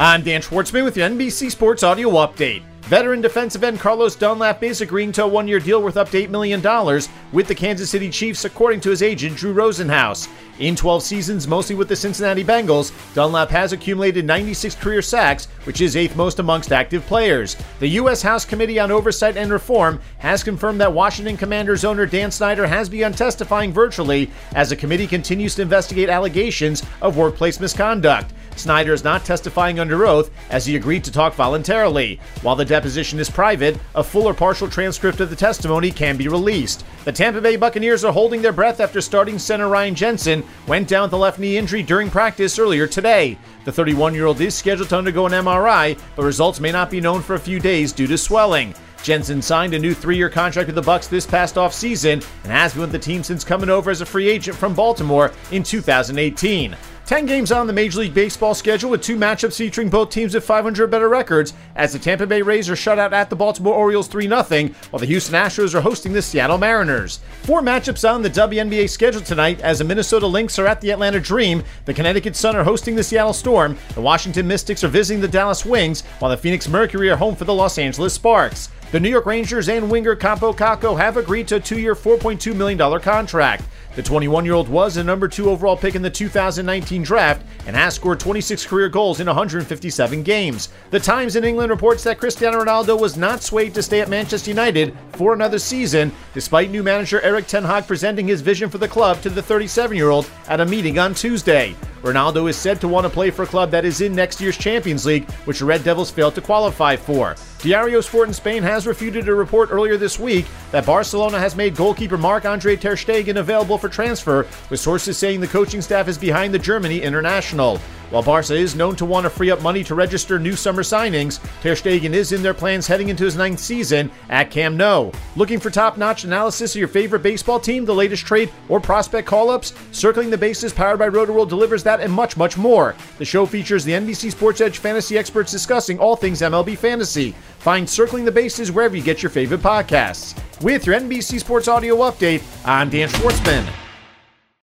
I'm Dan Schwartzman with your NBC Sports Audio Update. Veteran defensive end Carlos Dunlap is agreeing to a one year deal worth up to $8 million with the Kansas City Chiefs, according to his agent, Drew Rosenhaus. In 12 seasons, mostly with the Cincinnati Bengals, Dunlap has accumulated 96 career sacks, which is eighth most amongst active players. The U.S. House Committee on Oversight and Reform has confirmed that Washington Commanders owner Dan Snyder has begun testifying virtually as the committee continues to investigate allegations of workplace misconduct. Snyder is not testifying under oath as he agreed to talk voluntarily. While the deposition is private, a full or partial transcript of the testimony can be released. The Tampa Bay Buccaneers are holding their breath after starting center Ryan Jensen went down with a left knee injury during practice earlier today. The 31 year old is scheduled to undergo an MRI, but results may not be known for a few days due to swelling. Jensen signed a new three-year contract with the Bucs this past offseason and has been with the team since coming over as a free agent from Baltimore in 2018. 10 games on the Major League Baseball schedule with two matchups featuring both teams with 500 better records as the Tampa Bay Rays are shut out at the Baltimore Orioles 3 0, while the Houston Astros are hosting the Seattle Mariners. Four matchups on the WNBA schedule tonight as the Minnesota Lynx are at the Atlanta Dream, the Connecticut Sun are hosting the Seattle Storm, the Washington Mystics are visiting the Dallas Wings, while the Phoenix Mercury are home for the Los Angeles Sparks. The New York Rangers and winger Kaapo Kakko have agreed to a two year, $4.2 million contract. The 21 year old was a number two overall pick in the 2019 draft and has scored 26 career goals in 157 games. The Times in England reports that Cristiano Ronaldo was not swayed to stay at Manchester United for another season, despite new manager Erik Ten Hag presenting his vision for the club to the 37 year old at a meeting on Tuesday. Ronaldo is said to want to play for a club that is in next year's Champions League, which the Red Devils failed to qualify for. Diario Sport in Spain has refuted a report earlier this week that Barcelona has made goalkeeper Marc-Andre Ter Stegen available for transfer, with sources saying the coaching staff is behind the Germany international. While Barca is known to want to free up money to register new summer signings, Ter Stegen is in their plans heading into his ninth season at Camp Nou. Looking for top-notch analysis of your favorite baseball team, the latest trade or prospect call-ups? Circling the Bases, powered by Rotoworld, delivers that and much, much more. The show features the NBC Sports Edge fantasy experts discussing all things MLB fantasy. Find Circling the Bases wherever you get your favorite podcasts. With your NBC Sports Audio Update, I'm Dan Schwartzman.